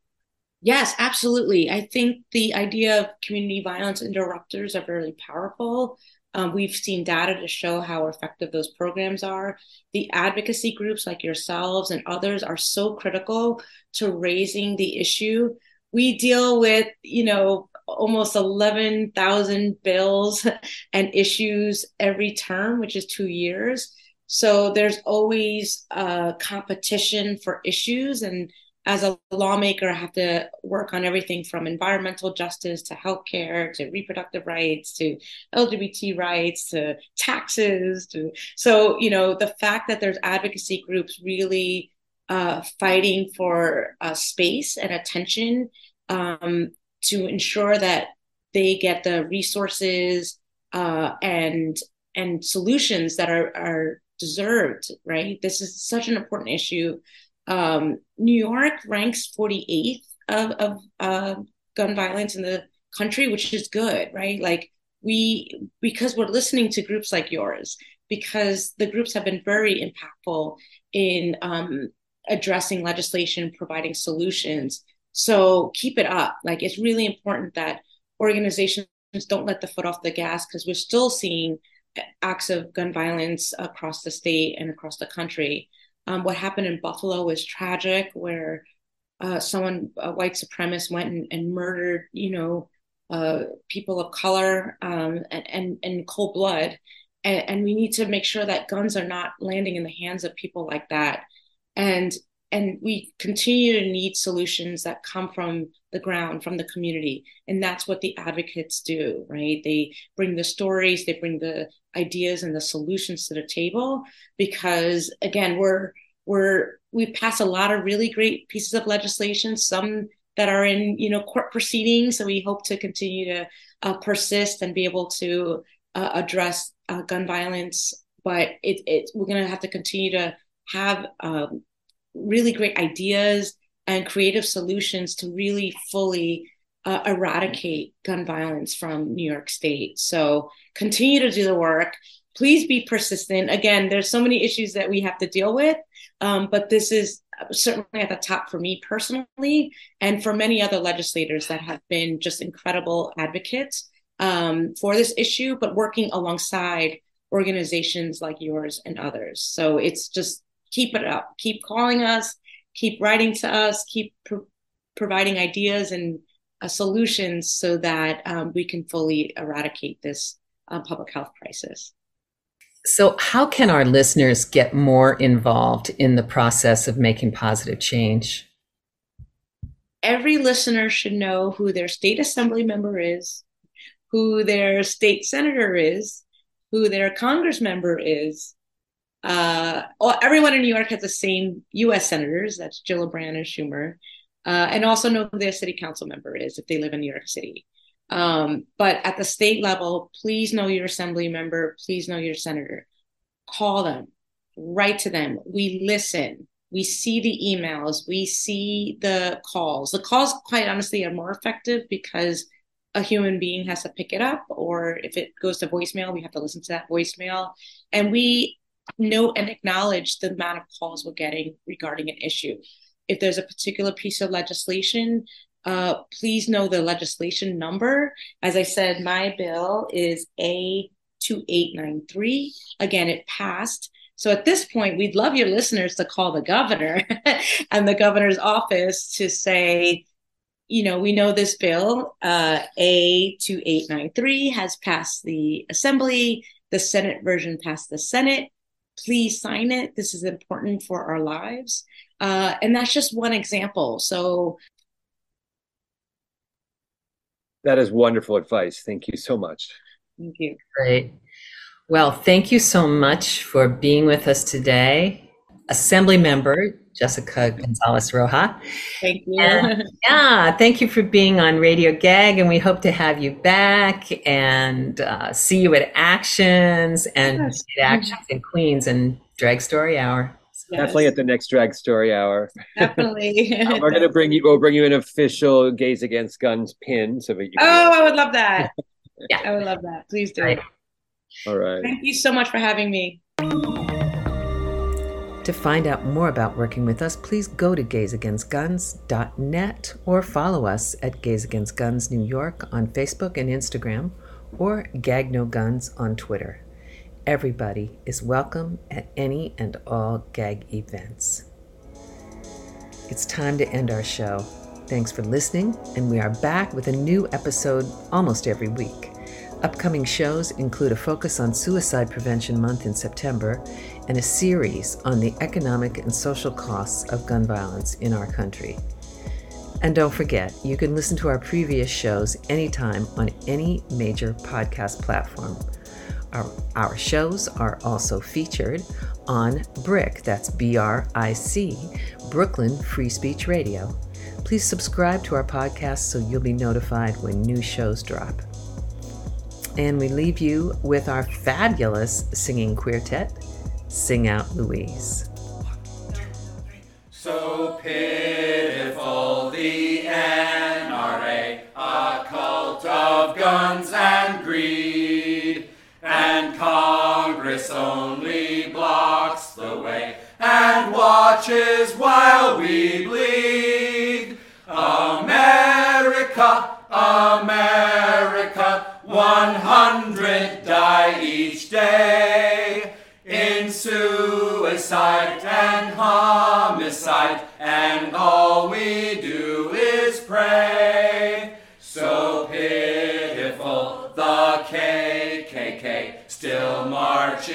Yes, absolutely. I think the idea of community violence interrupters are very powerful. Um, we've seen data to show how effective those programs are. The advocacy groups like yourselves and others are so critical to raising the issue. We deal with, you know, almost 11,000 bills (laughs) and issues every term, which is two years. So there's always a competition for issues and as a lawmaker, I have to work on everything from environmental justice to healthcare to reproductive rights to LGBT rights to taxes to so you know the fact that there's advocacy groups really uh, fighting for uh, space and attention um, to ensure that they get the resources uh, and and solutions that are are deserved. Right, this is such an important issue um, New York ranks 48th of, of uh, gun violence in the country, which is good, right? Like we, because we're listening to groups like yours, because the groups have been very impactful in um, addressing legislation, providing solutions. So keep it up. Like it's really important that organizations don't let the foot off the gas because we're still seeing acts of gun violence across the state and across the country. Um, what happened in Buffalo was tragic, where uh, someone, a white supremacist, went and, and murdered, you know, uh, people of color um, and, and, cold blood. And, and we need to make sure that guns are not landing in the hands of people like that. And and we continue to need solutions that come from the ground from the community. And that's what the advocates do right? They bring the stories they bring the ideas and the solutions to the table because again we're we're we pass a lot of really great pieces of legislation some that are in you know court proceedings. So we hope to continue to uh, persist and be able to uh, address uh, gun violence. But it, it we're going to have to continue to have um, really great ideas and creative solutions to really fully uh, eradicate gun violence from New York State. So continue to do the work. Please be persistent. Again, there's so many issues that we have to deal with, um, but this is certainly at the top for me personally, and for many other legislators that have been just incredible advocates um, for this issue, but working alongside organizations like yours and others. So it's just keep it up keep calling us keep writing to us keep pro- providing ideas and uh, solutions so that um, we can fully eradicate this uh, public health crisis. So, how can our listeners get more involved in the process of making positive change? Every listener should know who their state assembly member is, who their state senator is, who their congress member is. Uh, everyone in New York has the same U.S. senators. That's Gillibrand and Schumer, uh, and also know who their city council member is if they live in New York City. Um, but at the state level, please know your assembly member, please know your senator. Call them, write to them. We listen. We see the emails, we see the calls. The calls, quite honestly, are more effective because a human being has to pick it up, or if it goes to voicemail, we have to listen to that voicemail. And we note and acknowledge the amount of calls we're getting regarding an issue. If there's a particular piece of legislation uh, please know the legislation number. As I said, my bill is A2893. Again, it passed. So at this point, we'd love your listeners to call the governor (laughs) and the governor's office to say, you know, we know this bill, uh, A2893, has passed the assembly. The Senate version passed the Senate. Please sign it. This is important for our lives. Uh, and that's just one example. So that is wonderful advice. Thank you so much. Thank you. Great. Well, thank you so much for being with us today. Assembly member Jessica Gonzalez Roja. Thank you. And, yeah, thank you for being on Radio Gag, and we hope to have you back and uh, see you at Actions and Yes. at Actions in Queens and Drag Story Hour. Yes, Definitely at the next drag story hour. definitely. Uh, (laughs) we're gonna bring you. We'll bring you an official Gays Against Guns pin, so that you. Can, Oh, I would love that. (laughs) Yeah. I would love that. Please do. Right. All right. Thank you so much for having me. To find out more about working with us, please go to gaysagainstguns.net or follow us at Gays Against Guns New York on Facebook and Instagram or Gag No Guns on Twitter. Everybody is welcome at any and all gag events. It's time to end our show. Thanks for listening, and we are back with a new episode almost every week. Upcoming shows include a focus on Suicide Prevention Month in September and a series on the economic and social costs of gun violence in our country. And don't forget, you can listen to our previous shows anytime on any major podcast platform. Our, our shows are also featured on BRIC, that's B R I C, Brooklyn Free Speech Radio. Please subscribe to our podcast so you'll be notified when new shows drop. And we leave you with our fabulous singing quartet, Sing Out Louise. So pitiful, the NRA, a cult of guns and greed, and Congress only blocks the way and watches while we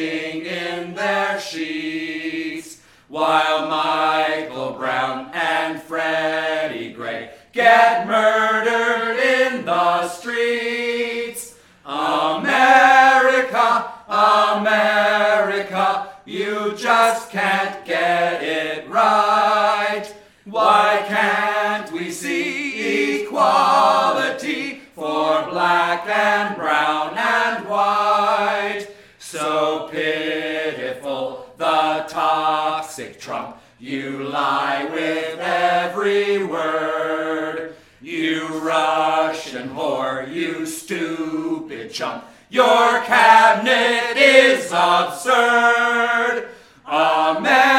marching in their sheets, while Michael Brown and Freddie Gray get murdered in the streets. America, America, you just can't get it right. Why can't we see equality for black and brown Trump. You lie with every word. You Russian whore, you stupid chump. Your cabinet is absurd. Amen.